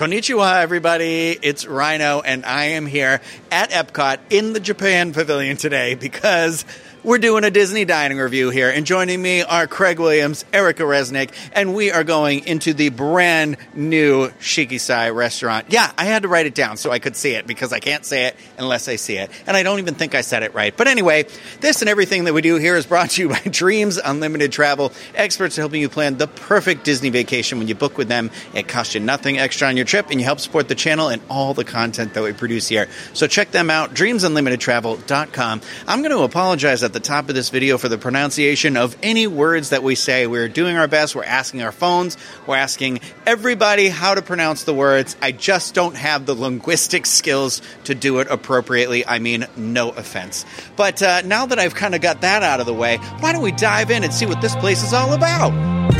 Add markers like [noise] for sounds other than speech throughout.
Konnichiwa, everybody. It's Rhino, and I am here at Epcot in the Japan Pavilion today because we're doing a Disney dining review here. And joining me are Craig Williams, Erica Resnick, and we are going into the brand new Shikisai restaurant. Yeah, I had to write it down so I could see it because I can't say it unless I see it. And I don't even think I said it right. But anyway, this and everything that we do here is brought to you by [laughs] Dreams Unlimited Travel, experts helping you plan the perfect Disney vacation when you book with them. It costs you nothing extra on your trip, and you help support the channel and all the content that we produce here. So check them out, dreamsunlimitedtravel.com. I'm going to apologize at the top of this video for the pronunciation of any words that we say. We're doing our best. We're asking our phones. We're asking everybody how to pronounce the words. I just don't have the linguistic skills to do it appropriately. I mean, no offense. But uh, now that I've kind of got that out of the way, why don't we dive in and see what this place is all about?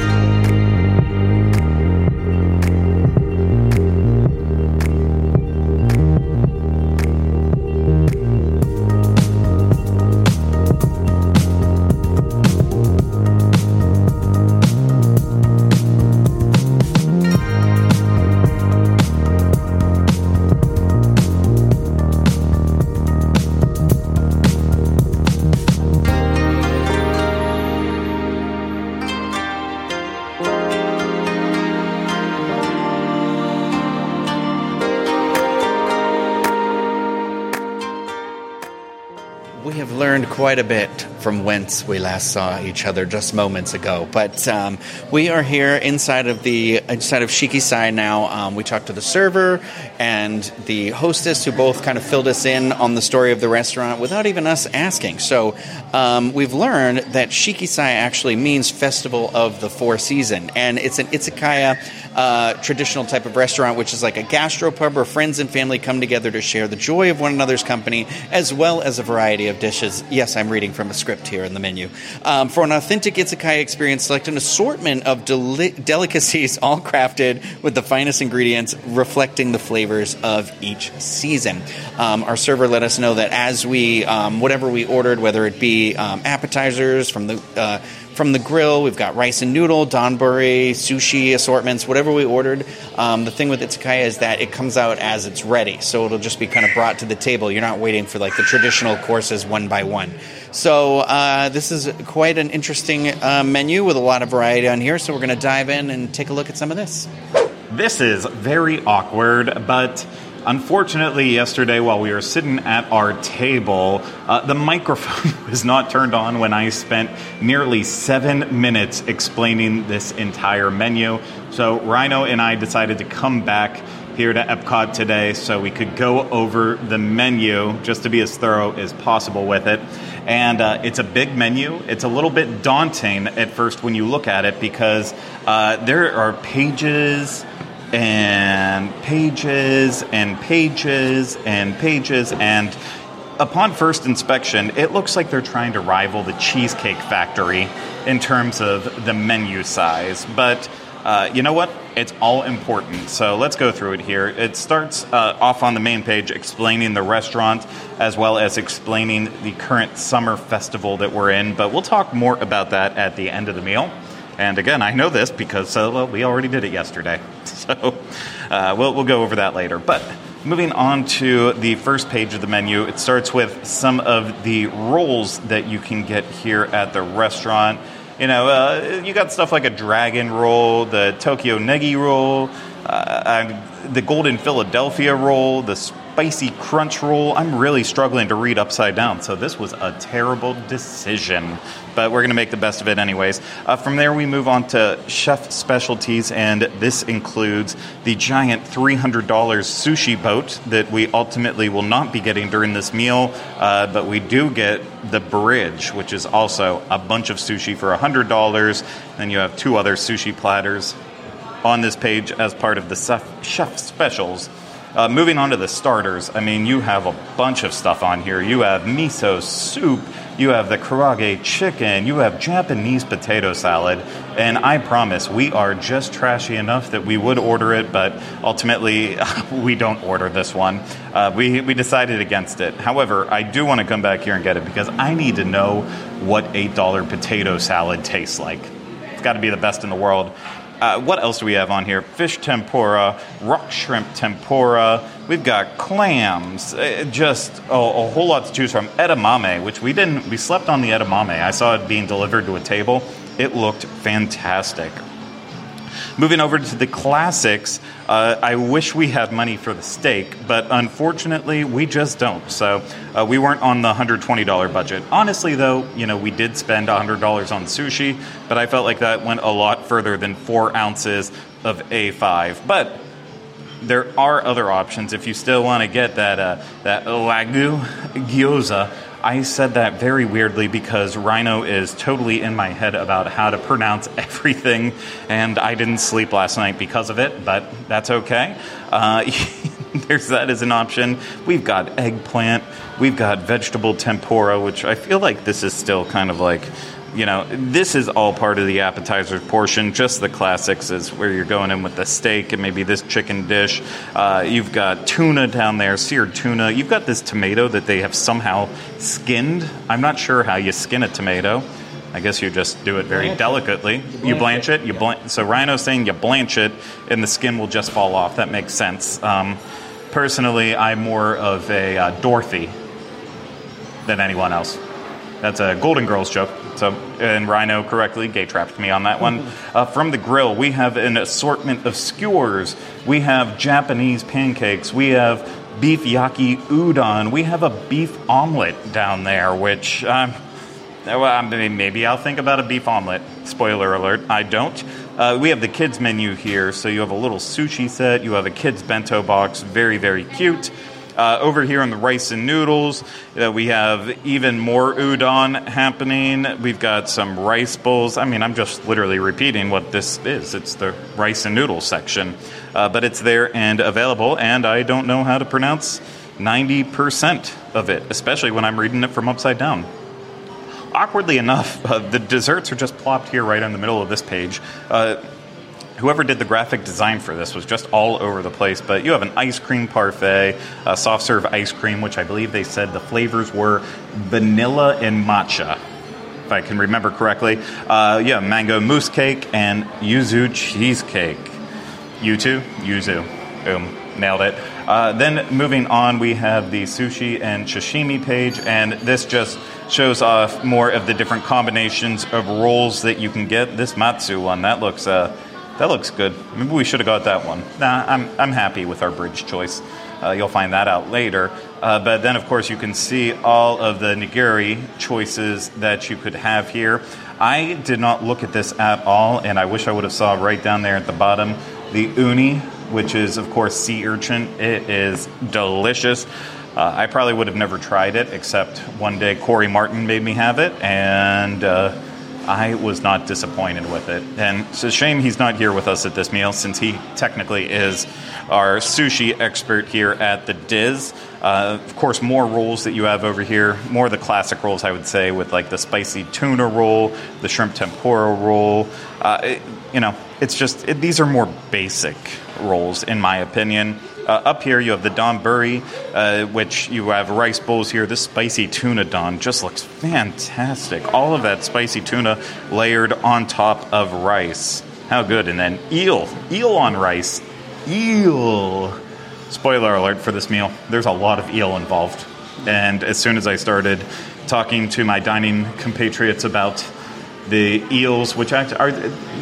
Quite a bit from whence we last saw each other just moments ago. But um, we are here inside of the inside of Shikisai now. Um, we talked to the server and the hostess, who both kind of filled us in on the story of the restaurant without even us asking. So um, we've learned that Shikisai actually means Festival of the Four Season, and it's an izakaya uh, traditional type of restaurant, which is like a gastropub where friends and family come together to share the joy of one another's company, as well as a variety of dishes. Yes, I'm reading from a script here in the menu. Um, for an authentic izakaya experience, select an assortment of deli- delicacies, [laughs] all crafted with the finest ingredients, reflecting the flavors of each season. Um, our server let us know that as we, um, whatever we ordered, whether it be um, appetizers from the uh, from the grill. We've got rice and noodle, donburi, sushi assortments, whatever we ordered. Um, the thing with Izakaya is that it comes out as it's ready, so it'll just be kind of brought to the table. You're not waiting for like the traditional courses one by one. So uh, this is quite an interesting uh, menu with a lot of variety on here. So we're going to dive in and take a look at some of this. This is very awkward, but unfortunately, yesterday while we were sitting at our table, uh, the [laughs] microphone was not turned on when I spent nearly seven minutes explaining this entire menu. So Rhino and I decided to come back here to Epcot today so we could go over the menu just to be as thorough as possible with it. And uh, it's a big menu. It's a little bit daunting at first when you look at it because uh, there are pages and pages and pages and pages and upon first inspection it looks like they're trying to rival the cheesecake factory in terms of the menu size. But uh, you know what? It's all important. So let's go through it here. It starts uh, off on the main page explaining the restaurant as well as explaining the current summer festival that we're in. But we'll talk more about that at the end of the meal and again, I know this because uh, well, we already did it yesterday. [laughs] So uh, we'll, we'll go over that later. But moving on to the first page of the menu, it starts with some of the rolls that you can get here at the restaurant. You know, uh, you got stuff like a dragon roll, the Tokyo Negi roll, uh, the Golden Philadelphia roll, the spicy crunch roll. I'm really struggling to read upside down, so this was a terrible decision. But we're going to make the best of it, anyways. Uh, from there, we move on to chef specialties, and this includes the giant $300 sushi boat that we ultimately will not be getting during this meal, uh, but we do get the bridge, which is also a bunch of sushi for $100. Then you have two other sushi platters on this page as part of the chef specials. Uh, moving on to the starters, I mean, you have a bunch of stuff on here. You have miso soup, you have the karaage chicken, you have Japanese potato salad, and I promise we are just trashy enough that we would order it, but ultimately [laughs] we don't order this one. Uh, we, we decided against it. However, I do want to come back here and get it because I need to know what $8 potato salad tastes like. It's got to be the best in the world. Uh, what else do we have on here? Fish tempura, rock shrimp tempura. We've got clams. Uh, just a, a whole lot to choose from. Edamame, which we didn't. We slept on the edamame. I saw it being delivered to a table. It looked fantastic. Moving over to the classics, uh, I wish we had money for the steak, but unfortunately, we just don't. So uh, we weren't on the $120 budget. Honestly, though, you know, we did spend $100 on sushi, but I felt like that went a lot further than four ounces of A5. But there are other options if you still want to get that uh, that Wagyu gyoza I said that very weirdly because Rhino is totally in my head about how to pronounce [laughs] everything, and I didn't sleep last night because of it, but that's okay. Uh, [laughs] there's that as an option. We've got eggplant, we've got vegetable tempura, which I feel like this is still kind of like you know, this is all part of the appetizer portion. Just the classics is where you're going in with the steak and maybe this chicken dish. Uh, you've got tuna down there, seared tuna. You've got this tomato that they have somehow skinned. I'm not sure how you skin a tomato. I guess you just do it very blanch delicately. You blanch, you blanch it. You blanch. So Rhino's saying you blanch it, and the skin will just fall off. That makes sense. Um, personally, I'm more of a uh, Dorothy than anyone else. That's a Golden Girls joke. So, and Rhino correctly gay trapped me on that one. [laughs] Uh, from the grill, we have an assortment of skewers. We have Japanese pancakes. We have beef yaki udon. We have a beef omelet down there, which um, well, maybe I'll think about a beef omelet. Spoiler alert, I don't. Uh, we have the kids menu here, so you have a little sushi set. You have a kids bento box, very very cute. Uh, over here on the rice and noodles, uh, we have even more udon happening. We've got some rice bowls. I mean, I'm just literally repeating what this is. It's the rice and noodle section, uh, but it's there and available. And I don't know how to pronounce 90% of it, especially when I'm reading it from upside down awkwardly enough, [laughs] uh, the desserts are just plopped here right in the middle of this page. Whoever did the graphic design for this was just all over the place. But you have an ice cream parfait, a soft serve ice cream, which I believe they said the flavors were vanilla and matcha, if I can remember correctly. Uh, yeah, mango mousse cake and yuzu cheesecake. Yuzu, yuzu. Boom, nailed it. Uh, then moving on, we have the sushi and sashimi page, and this just shows off more of the different combinations of rolls that you can get. This matsu one, that looks uh, that looks good. Maybe we should have got that one. Nah, I'm, I'm happy with our bridge choice. Uh, you'll find that out later. Uh, but then, of course, you can see all of the nigiri choices that you could have here. I did not look at this at all, and I wish I would have saw right down there at the bottom the uni, which is, of course, sea urchin. It is delicious. Uh, I probably would have never tried it, except one day Corey Martin made me have it, and uh, I was not disappointed with it. And it's a shame he's not here with us at this meal since he technically is our sushi expert here at the DIS. Uh, of course, more rolls that you have over here, more of the classic rolls, I would say, with like the spicy tuna roll, the shrimp tempura roll. Uh, it, you know, it's just, it, these are more basic rolls, in my opinion. Uh, up here, you have the donburi, uh, which you have rice bowls here. This spicy tuna don just looks fantastic. All of that spicy tuna layered on top of rice. How good. And then eel. Eel on rice. Eel. Spoiler alert for this meal there's a lot of eel involved. And as soon as I started talking to my dining compatriots about the eels, which act, are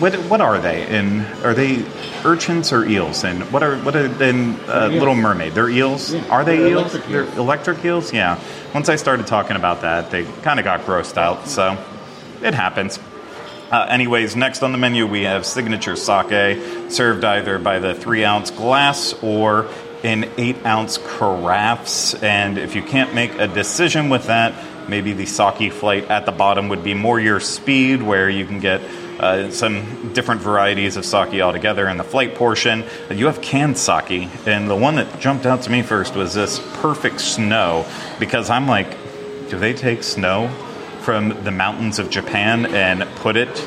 what what are they? And are they urchins or eels? And what are what are then uh, Little Mermaid? They're eels. Yeah, are they they're eels? electric They're eels. electric eels. Yeah. Once I started talking about that, they kind of got grossed out. So it happens. Uh, anyways, next on the menu we have signature sake, served either by the three ounce glass or in eight ounce carafes. And if you can't make a decision with that, maybe the sake flight at the bottom would be more your speed, where you can get uh, some different varieties of sake altogether in the flight portion. You have canned sake, and the one that jumped out to me first was this perfect snow, because I'm like, do they take snow from the mountains of Japan and put it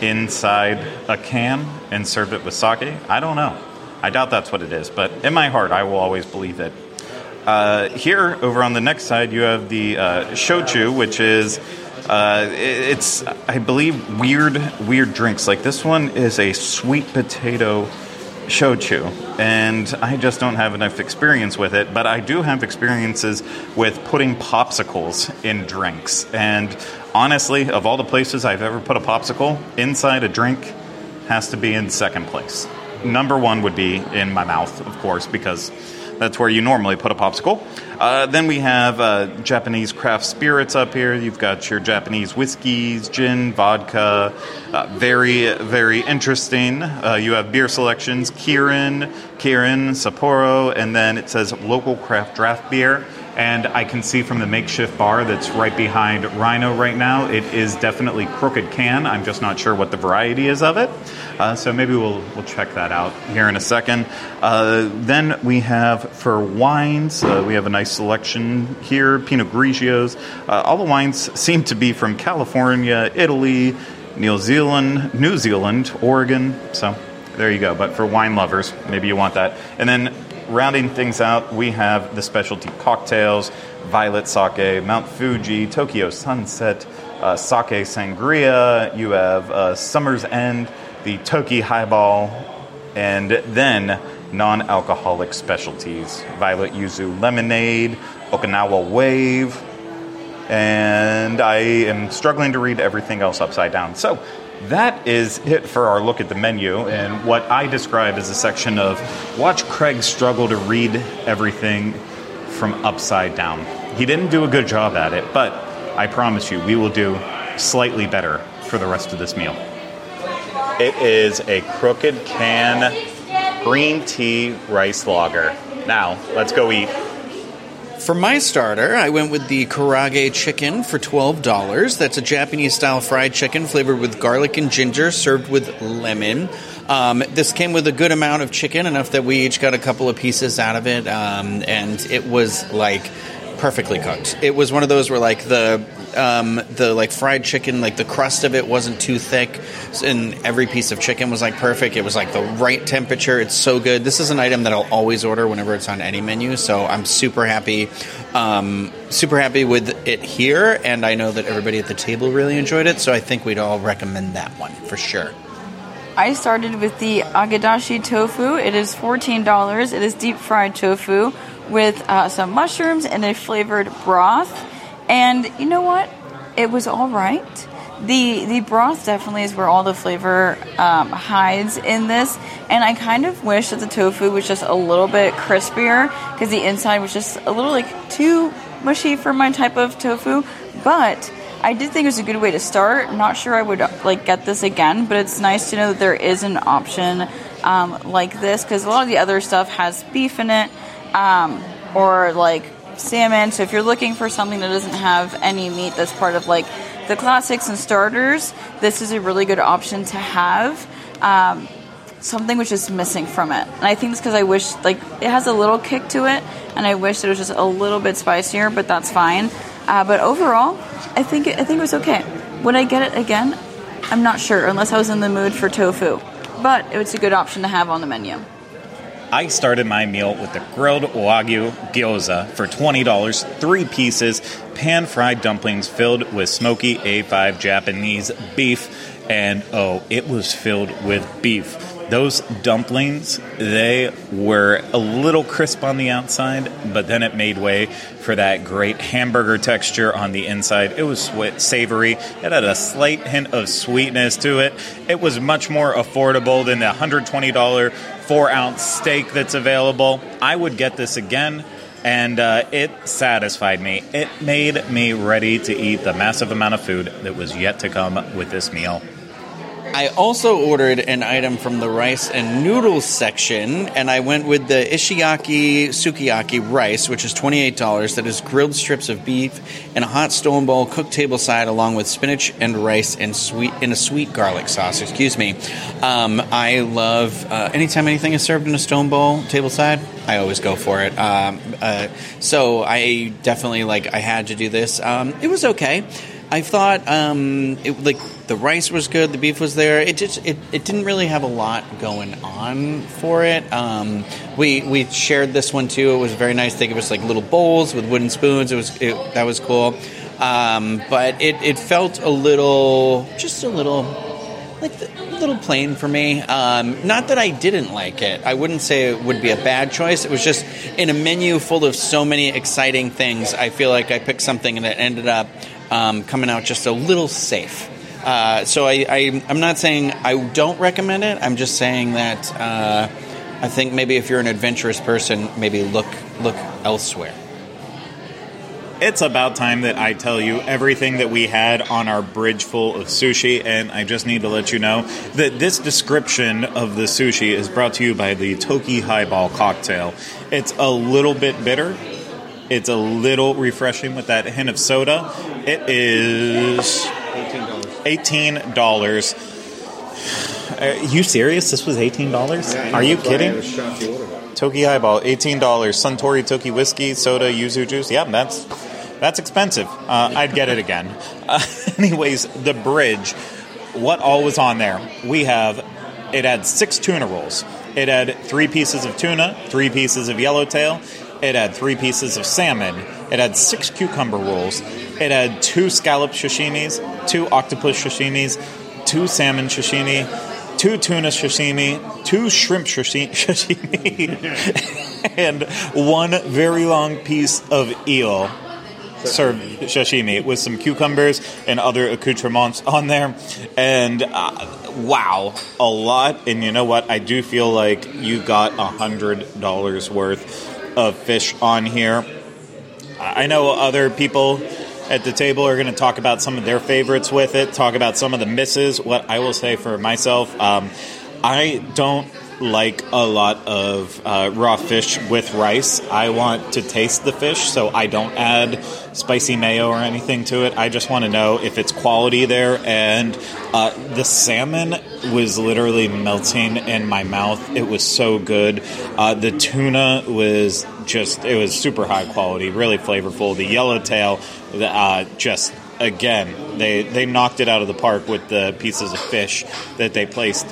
inside a can and serve it with sake? I don't know. I doubt that's what it is, but in my heart, I will always believe it. Uh, here, over on the next side, you have the uh, shochu, which is uh, it's I believe, weird, weird drinks. Like this one is a sweet potato shochu, and I just don't have enough experience with it. But I do have experiences with putting popsicles in drinks. And honestly, of all the places I've ever put a popsicle inside a drink, has to be in second place. Number one would be in my mouth, of course, because that's where you normally put a popsicle. Uh, then we have uh, Japanese craft spirits up here. You've got your Japanese whiskeys, gin, vodka. Uh, very, very interesting. Uh, you have beer selections Kirin, Kirin, Sapporo, and then it says local craft draft beer. And I can see from the makeshift bar that's right behind Rhino right now, it is definitely Crooked Can. I'm just not sure what the variety is of it. Uh, so maybe we'll, we'll check that out here in a second. Uh, then we have for wines, uh, we have a nice selection here Pinot Grigios. Uh, all the wines seem to be from California, Italy, New Zealand, New Zealand, Oregon. So there you go. But for wine lovers, maybe you want that. And then rounding things out, we have the specialty cocktails Violet Sake, Mount Fuji, Tokyo Sunset, uh, Sake Sangria. You have uh, Summer's End, the Toki Highball, and then non alcoholic specialties Violet Yuzu Lemonade, Okinawa Wave, and I am struggling to read everything else upside down. So that is it for our look at the menu and what I describe as a section of watch Craig struggle to read everything from upside down. He didn't do a good job at it, but I promise you, we will do slightly better for the rest of this meal. It is a crooked can green tea rice lager. Now, let's go eat. For my starter, I went with the karaage chicken for $12. That's a Japanese style fried chicken flavored with garlic and ginger, served with lemon. Um, this came with a good amount of chicken, enough that we each got a couple of pieces out of it, um, and it was like perfectly cooked. It was one of those where like the um, the like fried chicken, like the crust of it wasn't too thick, and every piece of chicken was like perfect. It was like the right temperature. It's so good. This is an item that I'll always order whenever it's on any menu. So I'm super happy, um, super happy with it here, and I know that everybody at the table really enjoyed it. So I think we'd all recommend that one for sure. I started with the agedashi tofu. It is $14. It is deep fried tofu with uh, some mushrooms and a flavored broth. And you know what? It was all right. The the broth definitely is where all the flavor um, hides in this, and I kind of wish that the tofu was just a little bit crispier because the inside was just a little like too mushy for my type of tofu. But I did think it was a good way to start. Not sure I would like get this again, but it's nice to know that there is an option um, like this because a lot of the other stuff has beef in it um, or like salmon. So if you're looking for something that doesn't have any meat, that's part of like the classics and starters. This is a really good option to have. Um, something was just missing from it, and I think it's because I wish like it has a little kick to it, and I wish it was just a little bit spicier. But that's fine. Uh, but overall, I think it, I think it was okay. Would I get it again? I'm not sure, unless I was in the mood for tofu. But it's a good option to have on the menu. I started my meal with the grilled Wagyu gyoza for $20, three pieces, pan fried dumplings filled with smoky A5 Japanese beef, and oh, it was filled with beef. Those dumplings, they were a little crisp on the outside, but then it made way for that great hamburger texture on the inside. It was savory. It had a slight hint of sweetness to it. It was much more affordable than the $120 four ounce steak that's available. I would get this again, and uh, it satisfied me. It made me ready to eat the massive amount of food that was yet to come with this meal. I also ordered an item from the rice and noodles section, and I went with the Ishiyaki Sukiyaki rice, which is $28. That is grilled strips of beef in a hot stone bowl, cooked tableside, along with spinach and rice and sweet in a sweet garlic sauce. Excuse me. Um, I love uh, anytime anything is served in a stone bowl tableside. I always go for it. Um, uh, so I definitely like. I had to do this. Um, it was okay. I thought um, it, like the rice was good, the beef was there. It just it, it didn't really have a lot going on for it. Um, we we shared this one too. It was very nice. They gave us like little bowls with wooden spoons. It was it, that was cool. Um, but it, it felt a little, just a little, like the, a little plain for me. Um, not that I didn't like it. I wouldn't say it would be a bad choice. It was just in a menu full of so many exciting things. I feel like I picked something that ended up um, coming out just a little safe. Uh, so I, I, am not saying I don't recommend it. I'm just saying that uh, I think maybe if you're an adventurous person, maybe look look elsewhere. It's about time that I tell you everything that we had on our bridge full of sushi, and I just need to let you know that this description of the sushi is brought to you by the Toki Highball cocktail. It's a little bit bitter, it's a little refreshing with that hint of soda. It is eighteen dollars. Are you serious? This was eighteen dollars? Are you kidding? Toki Highball, eighteen dollars. Suntory Toki whiskey, soda, yuzu juice. Yeah, that's that's expensive. Uh, I'd get it again. Uh, [laughs] anyways, the bridge. What all was on there? We have. It had six tuna rolls. It had three pieces of tuna, three pieces of yellowtail. It had three pieces of salmon. It had six cucumber rolls. It had two scallop sashimis, two octopus sashimis, two salmon sashimi, two tuna sashimi, two shrimp [laughs] sashimi, and one very long piece of eel served sashimi with some cucumbers and other accoutrements on there. And uh, wow, a lot. And you know what? I do feel like you got a hundred dollars worth of fish on here. I know other people at the table are going to talk about some of their favorites with it, talk about some of the misses. What I will say for myself, um, I don't like a lot of uh, raw fish with rice. I want to taste the fish, so I don't add spicy mayo or anything to it. I just want to know if it's quality there. And uh, the salmon was literally melting in my mouth. It was so good. Uh, the tuna was just, it was super high quality, really flavorful. The yellowtail, uh, just again, they they knocked it out of the park with the pieces of fish that they placed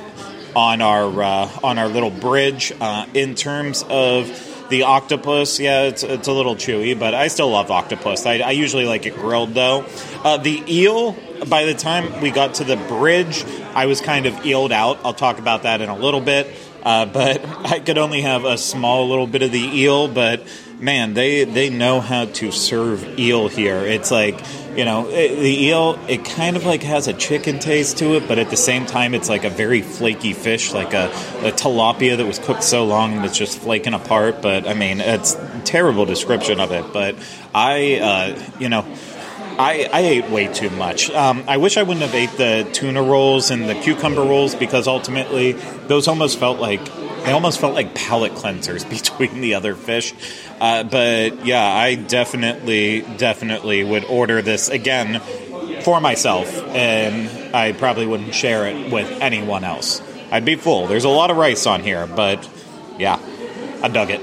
on our uh, on our little bridge. Uh, in terms of the octopus, yeah, it's, it's a little chewy, but I still love octopus. I, I usually like it grilled though. Uh, the eel, by the time we got to the bridge, I was kind of eeled out. I'll talk about that in a little bit. Uh, but [laughs] I could only have a small little bit of the eel. But man, they they know how to serve eel here. It's like you know it, the eel. It kind of like has a chicken taste to it, but at the same time, it's like a very flaky fish, like a, a tilapia that was cooked so long that's just flaking apart. But I mean, it's terrible description of it. But I, uh, you know. I, I, ate way too much. Um, I wish I wouldn't have ate the tuna rolls and the cucumber rolls because ultimately those almost felt like they almost felt like palate cleansers [laughs] between the other fish. Uh, but yeah, I definitely definitely would order this again for myself, and I probably wouldn't share it with anyone else. I'd be full. There's a lot of rice on here, but yeah, I dug it.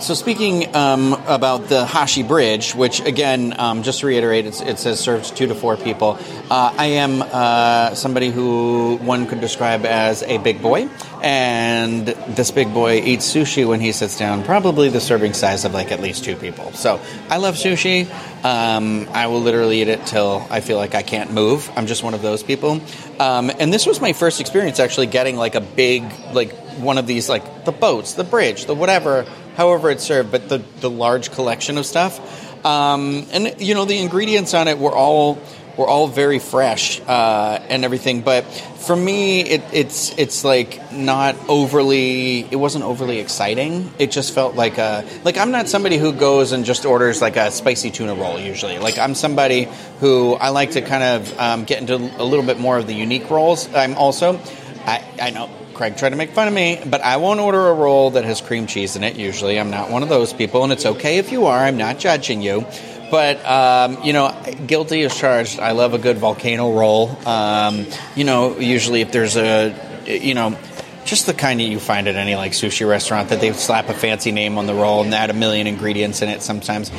So speaking um, about the Hashi Bridge, which again, um, just to reiterate, it says serves two to four people. Uh, I am uh, somebody who one could describe as a big boy, and this big boy eats sushi when he sits down, probably the serving size of like at least two people. So I love sushi. Um, I will literally eat it till I feel like I can't move. I'm just one of those people. Um, and this was my first experience actually getting like a big like one of these like the boats, the bridge, the whatever however it's served, but the, the large collection of stuff. Um, and you know the ingredients on it were all were all very fresh uh, and everything. But for me, it, it's it's like not overly. It wasn't overly exciting. It just felt like a like I'm not somebody who goes and just orders like a spicy tuna roll usually. Like I'm somebody who I like to kind of um, get into a little bit more of the unique rolls. I'm also I, I know Craig tried to make fun of me, but I won't order a roll that has cream cheese in it. Usually, I'm not one of those people, and it's okay if you are. I'm not judging you. But um, you know, guilty as charged. I love a good volcano roll. Um, you know, usually if there's a, you know, just the kind that you find at any like sushi restaurant that they slap a fancy name on the roll and add a million ingredients in it. Sometimes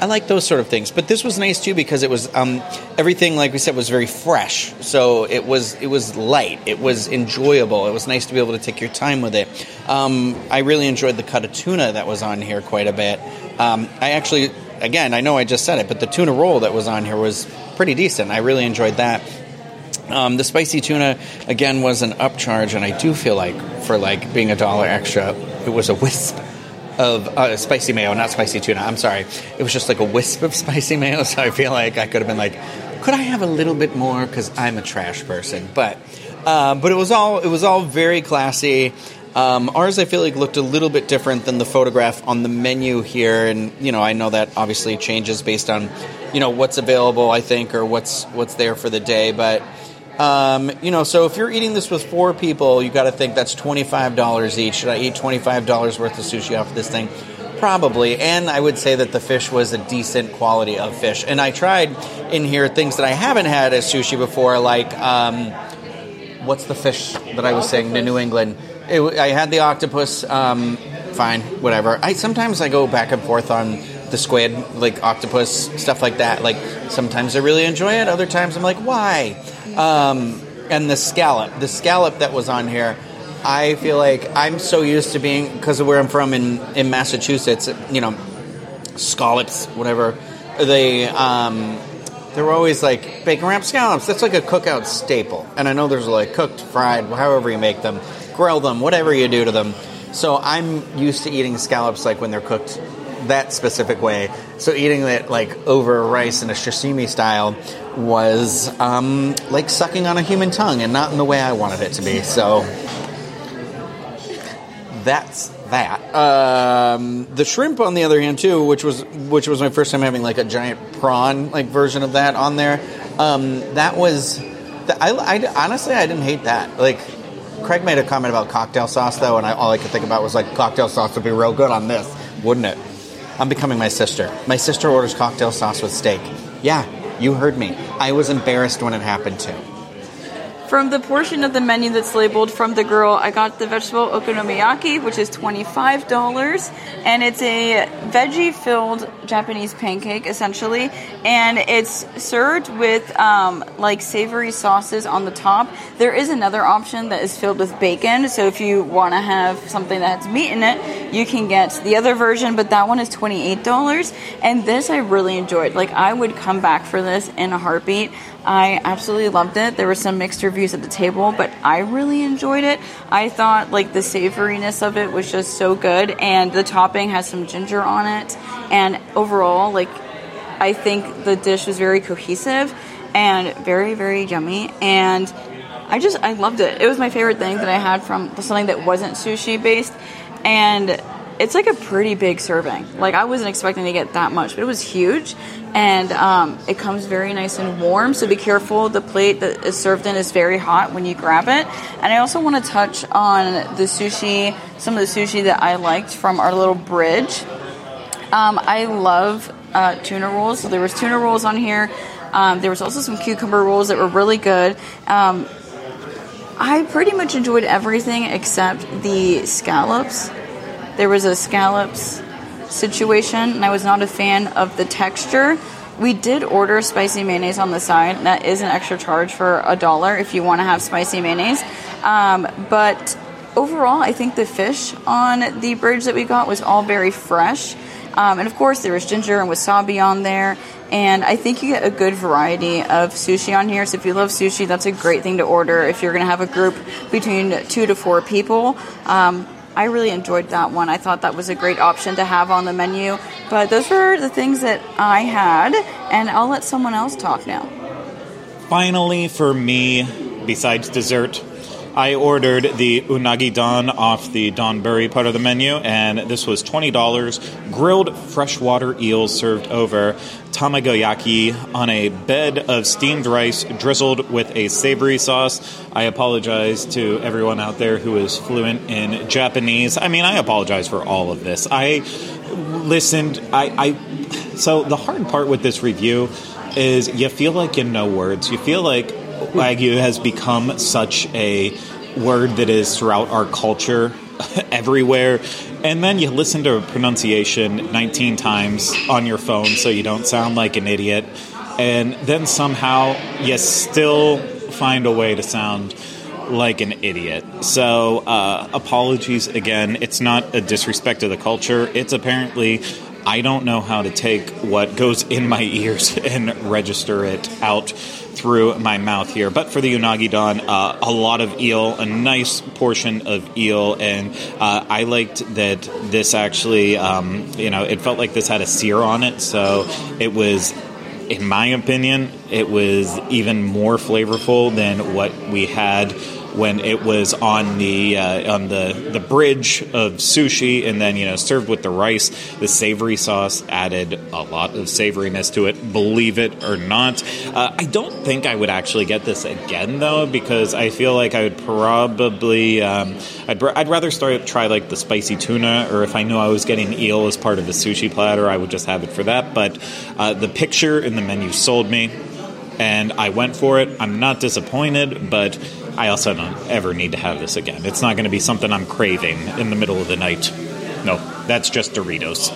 I like those sort of things. But this was nice too because it was um, everything, like we said, was very fresh. So it was it was light. It was enjoyable. It was nice to be able to take your time with it. Um, I really enjoyed the cut of tuna that was on here quite a bit. Um, I actually again, I know I just said it, but the tuna roll that was on here was pretty decent. I really enjoyed that. Um, the spicy tuna again was an upcharge, and I do feel like for like being a dollar extra, it was a wisp of uh, spicy mayo, not spicy tuna. I'm sorry, it was just like a wisp of [laughs] spicy mayo. So I feel like I could have been like, could I have a little bit more? Because I'm a trash person, but uh, but it was all it was all very classy. Um, ours, I feel like, looked a little bit different than the photograph on the menu here, and you know, I know that obviously changes based on, you know, what's available, I think, or what's what's there for the day. But um, you know, so if you're eating this with four people, you got to think that's twenty five dollars each. Should I eat twenty five dollars worth of sushi off of this thing? Probably, and I would say that the fish was a decent quality of fish. And I tried in here things that I haven't had as sushi before, like um, what's the fish that I was saying, the New England it, I had the octopus. Um, fine, whatever. I sometimes I go back and forth on the squid, like octopus stuff like that. Like sometimes I really enjoy it. Other times I'm like, why? Um, and the scallop, the scallop that was on here. I feel like I'm so used to being because of where I'm from in in Massachusetts. You know, scallops, whatever. They um, they were always like bacon wrapped scallops. That's like a cookout staple. And I know there's like cooked, fried, however you make them grill them, whatever you do to them. So I'm used to eating scallops like when they're cooked that specific way. So eating it like over rice in a sashimi style was um, like sucking on a human tongue, and not in the way I wanted it to be. So that's that. Um, the shrimp, on the other hand, too, which was which was my first time having like a giant prawn like version of that on there. Um, that was. I, I honestly I didn't hate that. Like Craig made a comment about cocktail sauce though, and I, all I could think about was like cocktail sauce would be real good on this, wouldn't it? I'm becoming my sister. My sister orders cocktail sauce with steak. Yeah, you heard me. I was embarrassed when it happened too. From the portion of the menu that's labeled from the girl, I got the vegetable okonomiyaki, which is $25. And it's a veggie filled Japanese pancake, essentially. And it's served with um, like savory sauces on the top. There is another option that is filled with bacon. So if you want to have something that has meat in it, you can get the other version, but that one is $28. And this I really enjoyed. Like, I would come back for this in a heartbeat. I absolutely loved it. There were some mixed reviews at the table, but I really enjoyed it. I thought like the savoriness of it was just so good, and the topping has some ginger on it. And overall, like I think the dish was very cohesive and very very yummy. And I just I loved it. It was my favorite thing that I had from something that wasn't sushi based, and it's like a pretty big serving. Like I wasn't expecting to get that much, but it was huge, and um, it comes very nice and warm. So be careful. The plate that is served in is very hot when you grab it. And I also want to touch on the sushi, some of the sushi that I liked from our little bridge. Um, I love uh, tuna rolls. So there was tuna rolls on here. Um, there was also some cucumber rolls that were really good. Um, I pretty much enjoyed everything except the scallops there was a scallops situation, and I was not a fan of the texture. We did order spicy mayonnaise on the side. That is an extra charge for a dollar if you want to have spicy mayonnaise. Um, but overall, I think the fish on the bridge that we got was all very fresh. Um, and of course, there was ginger and wasabi on there. And I think you get a good variety of sushi on here. So if you love sushi, that's a great thing to order if you're going to have a group between two to four people. Um, I really enjoyed that one. I thought that was a great option to have on the menu. But those were the things that I had, and I'll let someone else talk now. Finally, for me, besides dessert, I ordered the unagi don off the Donburi part of the menu, and this was $20. Grilled freshwater eels served over tamagoyaki on a bed of steamed rice drizzled with a savory sauce. I apologize to everyone out there who is fluent in Japanese. I mean, I apologize for all of this. I listened, I, I so the hard part with this review is you feel like you know words. You feel like Wagyu has become such a word that is throughout our culture [laughs] everywhere. And then you listen to a pronunciation 19 times on your phone so you don't sound like an idiot. And then somehow you still find a way to sound like an idiot. So, uh, apologies again. It's not a disrespect to the culture. It's apparently I don't know how to take what goes in my ears [laughs] and register it out through my mouth here. But for the unagi don, uh, a lot of eel, a nice portion of eel, and uh, I liked that this actually, um, you know, it felt like this had a sear on it, so it was. In my opinion, it was even more flavorful than what we had when it was on the uh, on the the bridge of sushi and then you know served with the rice. The savory sauce added a lot of savoriness to it. Believe it or not, uh, I don't think I would actually get this again though because I feel like I would probably um, I'd, I'd rather start try like the spicy tuna or if I knew I was getting eel as part of the sushi platter, I would just have it for that. But uh, the picture in the menu sold me and I went for it. I'm not disappointed, but I also don't ever need to have this again. It's not going to be something I'm craving in the middle of the night. No, that's just Doritos.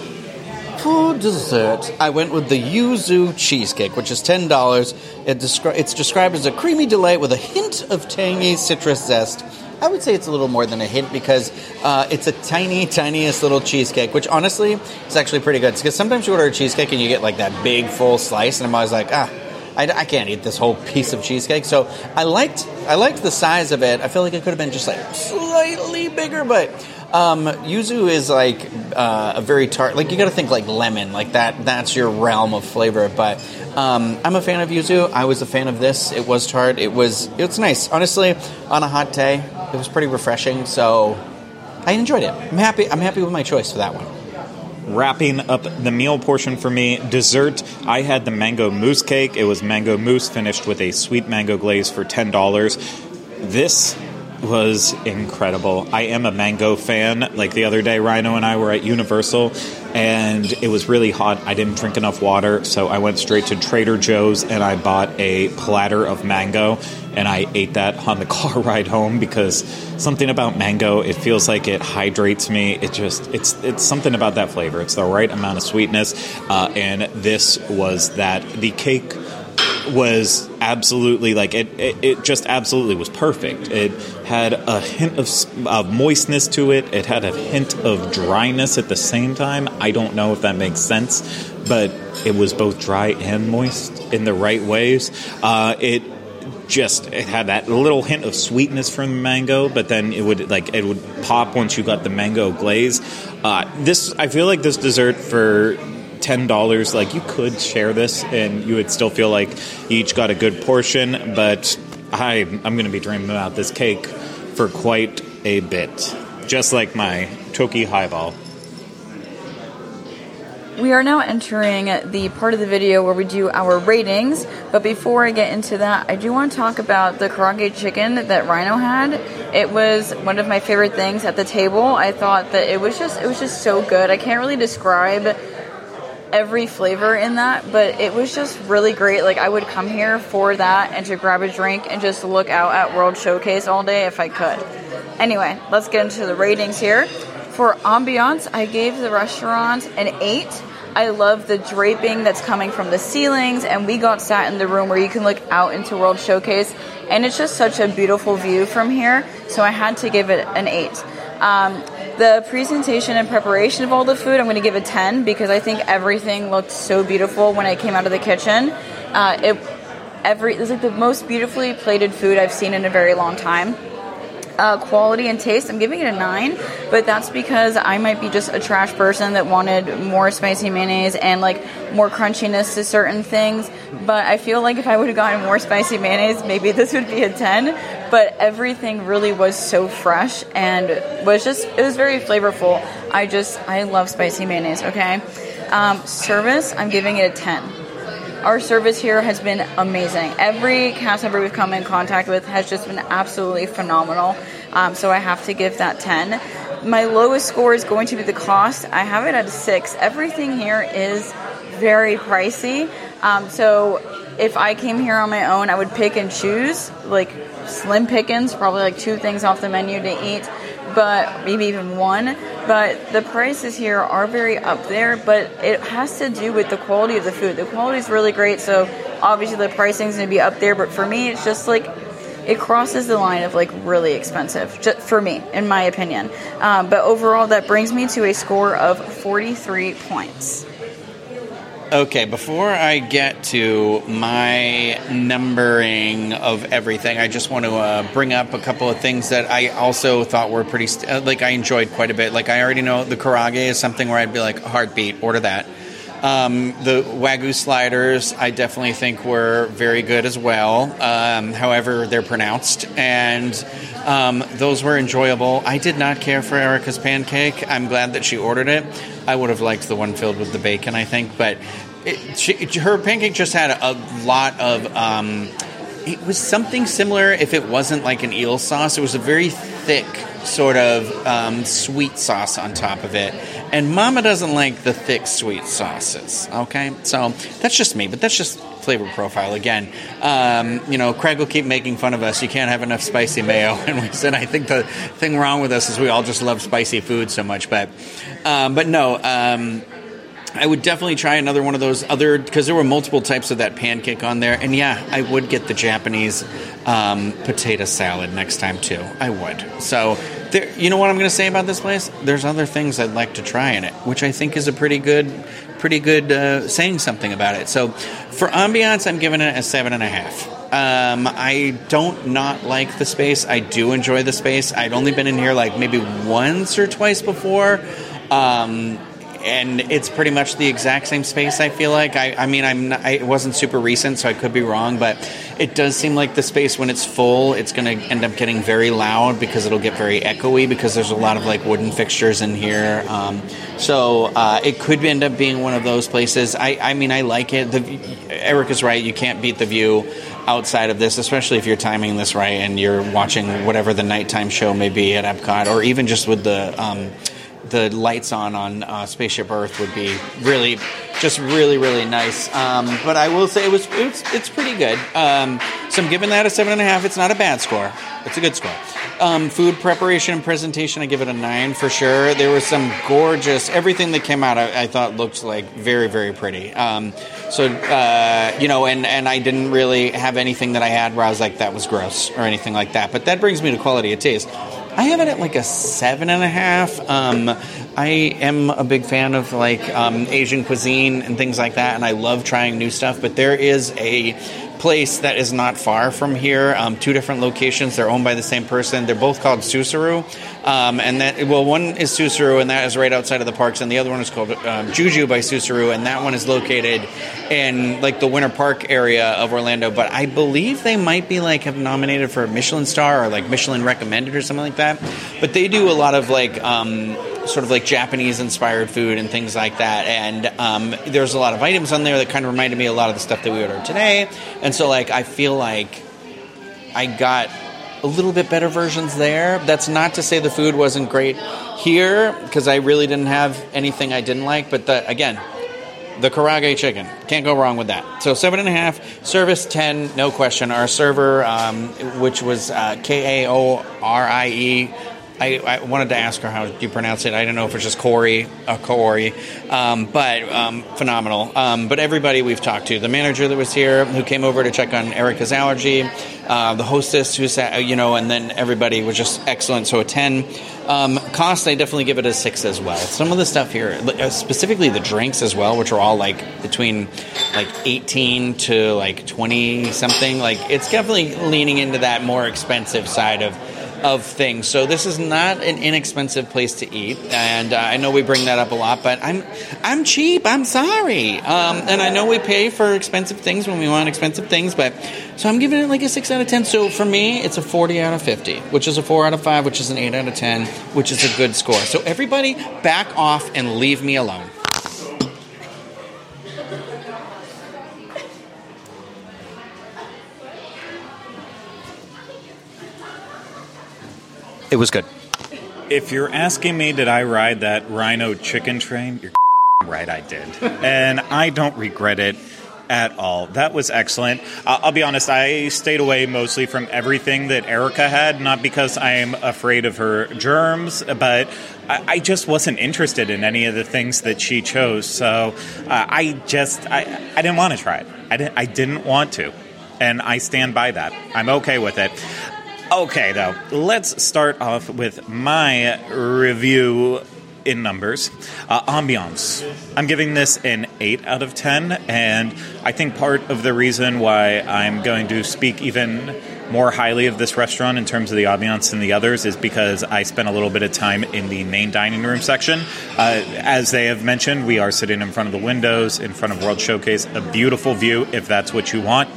For dessert, I went with the yuzu cheesecake, which is ten dollars. It descri- it's described as a creamy delight with a hint of tangy citrus zest. I would say it's a little more than a hint because uh, it's a tiny, tiniest little cheesecake, which honestly is actually pretty good. Because sometimes you order a cheesecake and you get like that big full slice, and I'm always like, ah, I, I, can't eat this whole piece of cheesecake. So I liked I liked the size of it. I feel like it could have been just like slightly bigger, but um, yuzu is like uh, a very tart. Like you got to think like lemon, like that. That's your realm of flavor. But um, I'm a fan of yuzu. I was a fan of this. It was tart. It was it's nice. Honestly, on a hot day, it was pretty refreshing. So I enjoyed it. I'm happy. I'm happy with my choice for that one wrapping up the meal portion for me. Dessert, I had the mango mousse cake. It was mango mousse finished with a sweet mango glaze for $10. This was incredible. I am a mango fan. Like the other day, Rhino and I were at Universal, and it was really hot. I didn't drink enough water, so I went straight to Trader Joe's and I bought a platter of mango, and I ate that on the [laughs] car ride home because something about mango, it feels like it hydrates me. It just it's it's something about that flavor. It's the right amount of sweetness, uh, and this was that. The cake was absolutely like it, it, it, just absolutely was perfect. It had a hint of, of moistness to it. It had a hint of dryness at the same time. I don't know if that makes sense, but it was both dry and moist in the right ways. Uh, it just it had that little hint of sweetness from the mango, but then it would like it would pop once you got the mango glaze. Uh, this I feel like this dessert for ten dollars, like you could share this and you would still feel like you each got a good portion. But I, I'm going to be dreaming about this cake for quite a bit, just like my Toki highball. We are now entering the part of the video where we do our ratings, but before I get into that, I do want to talk about the karaage chicken that Rhino had. It was one of my favorite things at the table. I thought that it was just it was just so good. I can't really describe every flavor in that, but it was just really great. Like I would come here for that and to grab a drink and just look out at World Showcase all day if I could. Anyway, let's get into the ratings here. For ambiance, I gave the restaurant an 8. I love the draping that's coming from the ceilings, and we got sat in the room where you can look out into World Showcase, and it's just such a beautiful view from here, so I had to give it an 8. Um, the presentation and preparation of all the food, I'm going to give a 10 because I think everything looked so beautiful when I came out of the kitchen. Uh, it every it was like the most beautifully plated food I've seen in a very long time uh, quality and taste, I'm giving it a nine, but that's because I might be just a trash person that wanted more spicy mayonnaise and like more crunchiness to certain things. But I feel like if I would have gotten more spicy mayonnaise, maybe this would be a 10. But everything really was so fresh and was just, it was very flavorful. I just, I love spicy mayonnaise, okay? Um, service, I'm giving it a 10 our service here has been amazing. Every cast member we've come in contact with has just been absolutely phenomenal. Um, so I have to give that 10. My lowest score is going to be the cost. I have it at a 6. Everything here is very pricey. Um, so if I came here on my own, I would pick and choose, like slim pickings, probably like two things off the menu to eat but maybe even one. But the prices here are very up there, but it has to do with the quality of the food. The quality is really great, so obviously the pricing is going to be up there. But for me, it's just like it crosses the line of like really expensive just for me, in my opinion. Um, but overall, that brings me to a score of 43 points. Okay, before I get to my numbering of everything, I just want to uh, bring up a couple of things that I also thought were pretty, st- uh, like I enjoyed quite a bit. Like I already know the karaage is something where I'd be like, heartbeat, order that. Um, the Wagyu sliders, I definitely think were very good as well, um, however they're pronounced. And um, those were enjoyable. I did not care for Erica's pancake. I'm glad that she ordered it. I would have liked the one filled with the bacon, I think, but it, she, her pancake just had a, lot of. Um, it was something similar if it wasn't like an eel sauce. It was a very thick, sort of um, sweet sauce on top of it. And Mama doesn't like the thick, sweet sauces. Okay, so that's just me, but that's just flavor profile again. Um, you know, Craig will keep making fun of us. You can't have enough spicy mayo, [laughs] and we said I think the thing wrong with us is we all just love spicy food so much. But, um, but no. Um, I would definitely try another one of those other because there were multiple types of that pancake on there, and yeah, I would get the Japanese um, potato salad next time too. I would. So, there, you know what I'm going to say about this place? There's other things I'd like to try in it, which I think is a pretty good, pretty good uh, saying something about it. So, for ambiance, I'm giving it a seven and a half. Um, I don't not like the space. I do enjoy the space. I'd only been in here like maybe once or twice before. Um, and it's pretty much the exact same space. I feel like. I, I mean, I'm. Not, I, it wasn't super recent, so I could be wrong, but it does seem like the space when it's full, it's going to end up getting very loud because it'll get very echoey because there's a lot of like wooden fixtures in here. Um, so uh, it could end up being one of those places. I, I mean, I like it. The, Eric is right. You can't beat the view outside of this, especially if you're timing this right and you're watching whatever the nighttime show may be at Epcot, or even just with the. Um, the lights on on uh, Spaceship Earth would be really, just really, really nice. Um, but I will say it was it's, it's pretty good. Um, so I'm giving that a seven and a half. It's not a bad score. It's a good score. Um, food preparation and presentation, I give it a nine for sure. There was some gorgeous everything that came out. I, I thought looked like very, very pretty. Um, so uh, you know, and and I didn't really have anything that I had where I was like that was gross or anything like that. But that brings me to quality of taste. I have it at like a seven and a half. Um, I am a big fan of like um, Asian cuisine and things like that, and I love trying new stuff. But there is a place that is not far from here. Um, two different locations. They're owned by the same person. They're both called Susuru, um, and that well, one is Susuru, and that is right outside of the parks, and the other one is called um, Juju by Susuru, and that one is located in like the Winter Park area of Orlando. But I believe they might be like have nominated for a Michelin star or like Michelin recommended or something like that. But they do a lot of like um, sort of like Japanese inspired food and things like that. And um, there's a lot of items on there that kind of reminded me a lot of the stuff that we ordered today. And so, like, I feel like I got a little bit better versions there. That's not to say the food wasn't great here because I really didn't have anything I didn't like. But the, again, the karaage chicken can't go wrong with that. So seven and a half, service ten, no question. Our server, um, which was uh, K A O R I E I, I, wanted to ask her how you pronounce it. I don't know if it's just Corey, uh, Corey, um, but um, phenomenal. Um, but everybody we've talked to, the manager that was here, who came over to check on Erica's allergy, uh, the hostess who sat, you know, and then everybody was just excellent. So a ten. Um, cost, I definitely give it a six as well. Some of the stuff here, uh, specifically the drinks as well, which are all like between like eighteen to like twenty something. Like it's definitely leaning into that more expensive side of of things. So this is not an inexpensive place to eat, and uh, I know we bring that up a lot. But I'm I'm cheap. I'm sorry, um, and I know we pay for expensive things when we want expensive things. But so I'm giving it like a six out of ten. So for me, it's a forty out of fifty, which is a four out of five, which is an eight out of ten, which is a good score. So everybody, back off and leave me alone. It was good. If you're asking me, did I ride that Rhino chicken train? You're [laughs] right, I did. and I don't regret it at all. That was excellent. Uh, I'll be honest, I stayed away mostly from everything that Erica had, not because I'm afraid of her germs, but I, I just wasn't interested in any of the things that she chose. So uh, I just, I, I didn't want to try it. I didn't, I didn't want to and I stand by that. I'm okay with it. Okay, though, let's start off with my review in numbers. Uh, ambiance. I'm giving this an 8 out of 10, and I think part of the reason why I'm going to speak even more highly of this restaurant in terms of the ambiance than the others is because I spent a little bit of time in the main dining room section. Uh, as they have mentioned, we are sitting in front of the windows, in front of World Showcase, a beautiful view if that's what you want.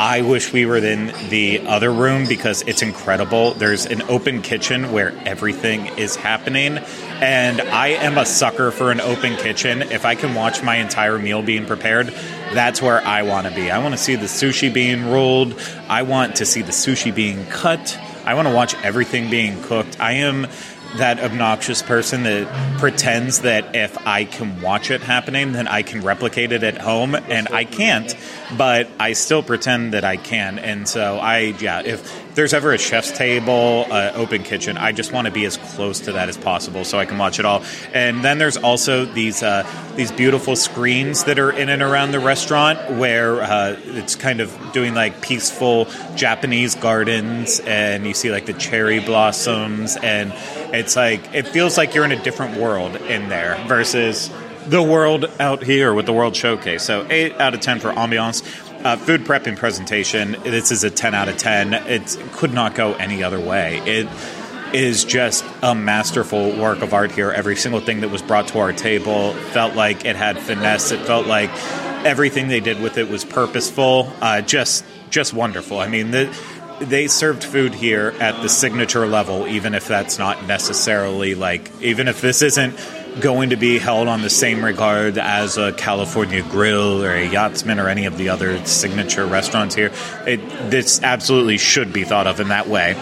I wish we were in the other room because it's incredible. There's an open kitchen where everything is happening. And I am a sucker for an open kitchen. If I can watch my entire meal being prepared, that's where I want to be. I want to see the sushi being rolled. I want to see the sushi being cut. I want to watch everything being cooked. I am that obnoxious person that pretends that if I can watch it happening, then I can replicate it at home, and I can't. But I still pretend that I can, and so I, yeah. If there's ever a chef's table, uh, open kitchen, I just want to be as close to that as possible so I can watch it all. And then there's also these uh, these beautiful screens that are in and around the restaurant where uh, it's kind of doing like peaceful Japanese gardens, and you see like the cherry blossoms and it's like it feels like you're in a different world in there versus the world out here with the World Showcase. So eight out of ten for ambiance. Uh, food prep and presentation. This is a ten out of ten. It could not go any other way. It is just a masterful work of art here. Every single thing that was brought to our table felt like it had finesse. It felt like everything they did with it was purposeful. Uh, just just wonderful. I mean the they served food here at the signature level, even if that's not necessarily like, even if this isn't going to be held on the same regard as a California Grill or a Yachtsman or any of the other signature restaurants here. It, this absolutely should be thought of in that way.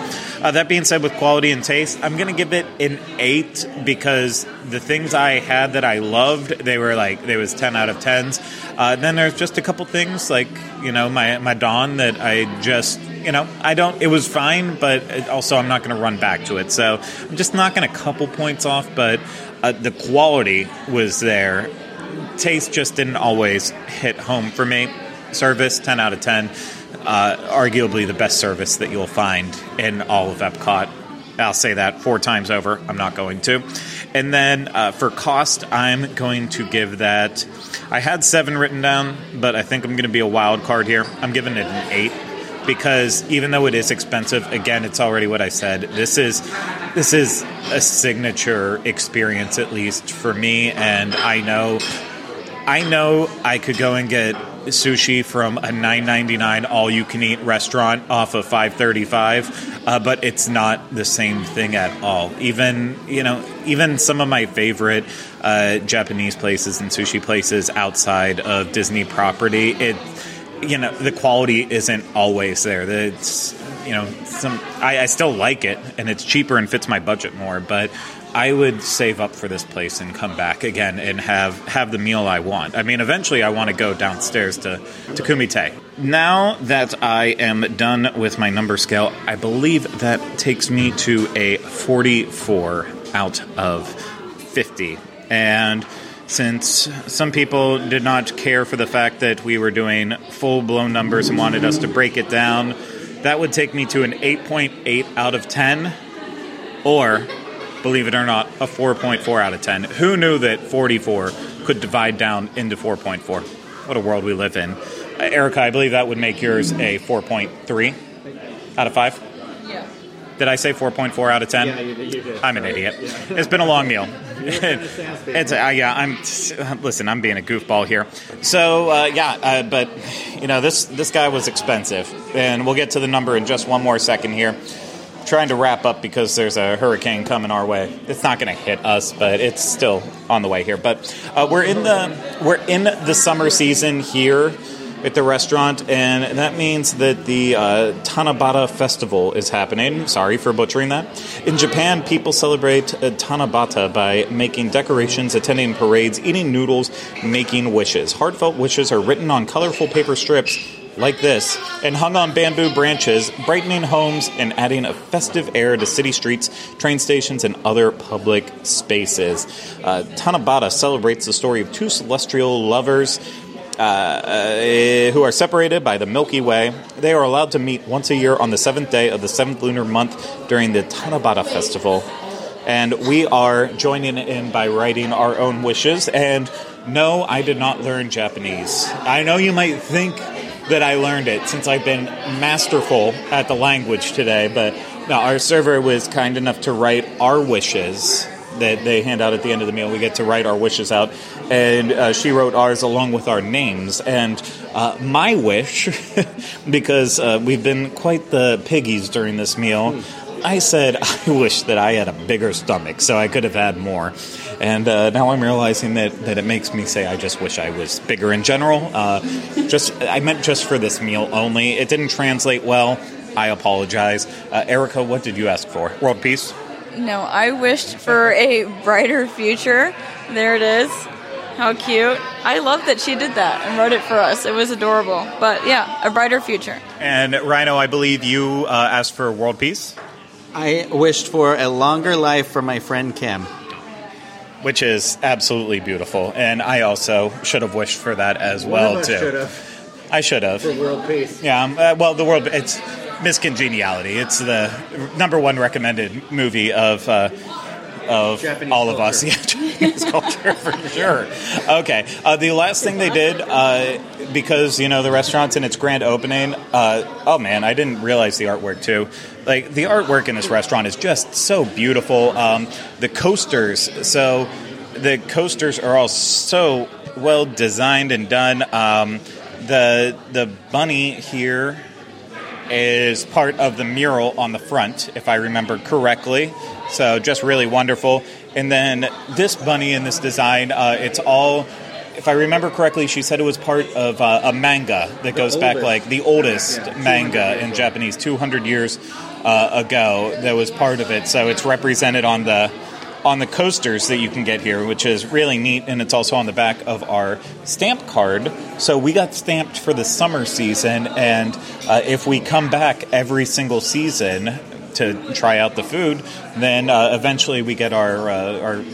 Uh, that being said, with quality and taste, I'm going to give it an eight because the things I had that I loved, they were like they was ten out of tens. Uh, then there's just a couple things like you know my my Dawn that I just you know I don't. It was fine, but also I'm not going to run back to it. So I'm just knocking a couple points off, but uh, the quality was there. Taste just didn't always hit home for me. Service, 10 out of 10 uh, arguably the best service that you'll find in all of Epcot. I'll say that four times over. I'm not going to. And then uh, for cost, I'm going to give that. I had seven written down, but I think I'm going to be a wild card here. I'm giving it an eight because even though it is expensive, again, it's already what I said. This is this is a signature experience, at least for me, and I know I know I could go and get sushi from a 9.99 all-you-can-eat restaurant off of 5.35, uh, but it's not the same thing at all. Even you know, even some of my favorite uh, Japanese places and sushi places outside of Disney property, it you know the quality isn't always there. It's you know some I, I still like it and it's cheaper and fits my budget more, but I would save up for this place and come back again and have have the meal I want. I mean, eventually I want to go downstairs to to Kumite. Now that I am done with my number scale, I believe that takes me to a 44 out of 50. And since some people did not care for the fact that we were doing full blown numbers and wanted us to break it down, that would take me to an 8.8 out of 10 or believe it or not, a 4.4 out of 10. Who knew that 44 could divide down into 4.4? What a world we live in. Erica, I believe that would make yours a 4.3 out of 5. Yeah. Did I say 4.4 out of 10? Yeah, you, you did. I'm an Sorry. idiot. Yeah. [laughs] It's been a long meal. [laughs] It's it's uh, yeah. I'm listen. I'm being a goofball here. So uh, yeah, uh, but you know this this guy was expensive, and we'll get to the number in just one more second here. Trying to wrap up because there's a hurricane coming our way. It's not going to hit us, but it's still on the way here. But uh, we're in the we're in the summer season here at the restaurant, and that means that the uh, Tanabata Festival is happening. Sorry for butchering that. In Japan, people celebrate uh, Tanabata by making decorations, attending parades, eating noodles, making wishes. Heartfelt wishes are written on colorful paper strips like this and hung on bamboo branches, brightening homes and adding a festive air to city streets, train stations, and other public spaces. Uh, Tanabata celebrates the story of two celestial lovers uh, uh, who are separated by the Milky Way. They are allowed to meet once a year on the seventh day of the seventh lunar month during the Tanabata Festival. And we are joining in by writing our own wishes. And no, I did not learn Japanese. I know you might think that I learned it since I've been masterful at the language today, but no, our server was kind enough to write our wishes that they hand out at the end of the meal. We get to write our wishes out, and uh, she wrote ours along with our names. And uh, my wish, [laughs] because uh, we've been quite the piggies during this meal, I said [laughs] I wish that I had a bigger stomach so I could have had more. And uh, now I'm realizing that, that it makes me say I just wish I was bigger in general. Uh, just I meant just for this meal only. It didn't translate well. I apologize. Uh, Erica, what did you ask for? World peace. No, I wished for a brighter future. There it is. How cute. I love that she did that and wrote it for us. It was adorable. But yeah, a brighter future. And Rhino, I believe you uh, asked for world peace. I wished for a longer life for my friend Kim. Which is absolutely beautiful. And I also should have wished for that as well, too. Should have I should have. for world peace. Yeah, um, uh, well, the world, it's Miss Congeniality. It's the number one recommended movie of. Uh, of Japanese all of us, yeah, [laughs] Japanese culture for sure. Okay, uh, the last thing they did, uh, because you know the restaurant's in its grand opening. Uh, oh man, I didn't realize the artwork too. Like the artwork in this restaurant is just so beautiful. Um, the coasters, so the coasters are all so well designed and done. Um, the the bunny here is part of the mural on the front, if I remember correctly. So just really wonderful. And then this bunny in this design, uh, it's all. If I remember correctly, she said it was part of uh, a manga that goes back like the oldest Yeah, manga in. Japanese, 200 years uh, ago. That was part of it. So it's represented on the on the coasters that you can get here, which is really neat, and it's also on the back of our stamp card. So we got stamped for the summer season, and uh, if we come back every single season to try out the food, then uh, eventually we get our uh, our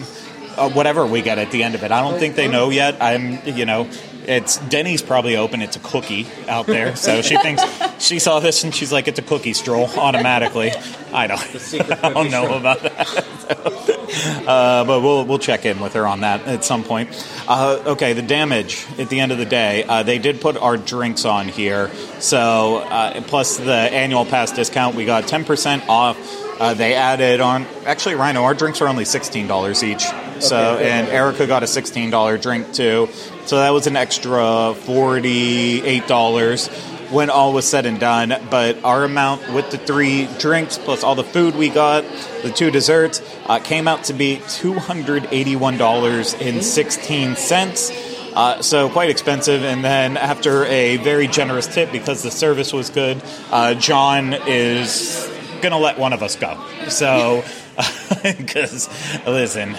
uh, whatever we get at the end of it. I don't think they know yet. I'm, you know, it's Denny's probably open. It's a cookie out there, [laughs] so she thinks she saw this and she's like, it's a cookie stroll automatically. I don't, [laughs] I don't know stroll. about that. [laughs] Uh, but we'll we'll check in with her on that at some point. Uh, okay, the damage at the end of the day, uh, they did put our drinks on here. So uh, plus the annual pass discount, we got ten percent off. Uh, they added on. Actually, Rhino, our drinks are only sixteen dollars each. So Okay. and Erica got a sixteen dollar drink too. So that was an extra forty eight dollars when all was said and done. But our amount with the three drinks plus all the food we got, the two desserts, uh, came out to be two hundred eighty one dollars and sixteen cents. Uh, so quite expensive, and then after a very generous tip because the service was good, uh, John is gonna let one of us go. So, [laughs] because listen,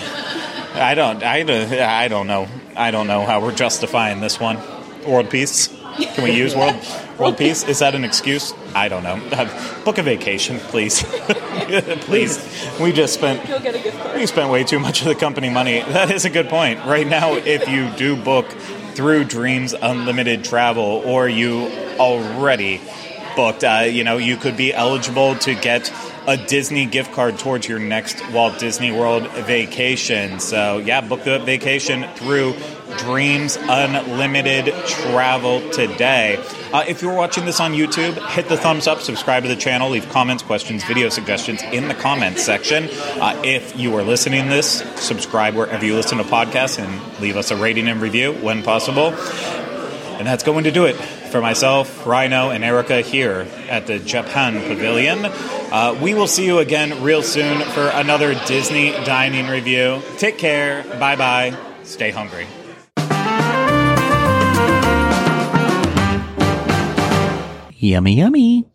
I don't, I don't, I don't know, I don't know how we're justifying this one. World peace? Can we use world world peace? Is that an excuse? I don't know. Uh, book a vacation, please, [laughs] please. We just spent You'll get a gift card. we spent way too much of the company money. That is a good point. Right now, if you do book through Dreams Unlimited Travel or you already booked, uh, you know, you could be eligible to get a Disney gift card towards your next Walt Disney World vacation. So, yeah, book the vacation through Dreams Unlimited Travel today. Uh, if you're watching this on YouTube, hit the thumbs up, subscribe to the channel, leave comments, questions, video suggestions in the comments section. Uh, if you are listening to this, subscribe wherever you listen to podcasts and leave us a rating and review when possible. And that's going to do it for myself, Rhino, and Erica here at the Japan Pavilion. Uh, we will see you again real soon for another Disney dining review. Take care. Bye bye. Stay hungry. Yummy, yummy.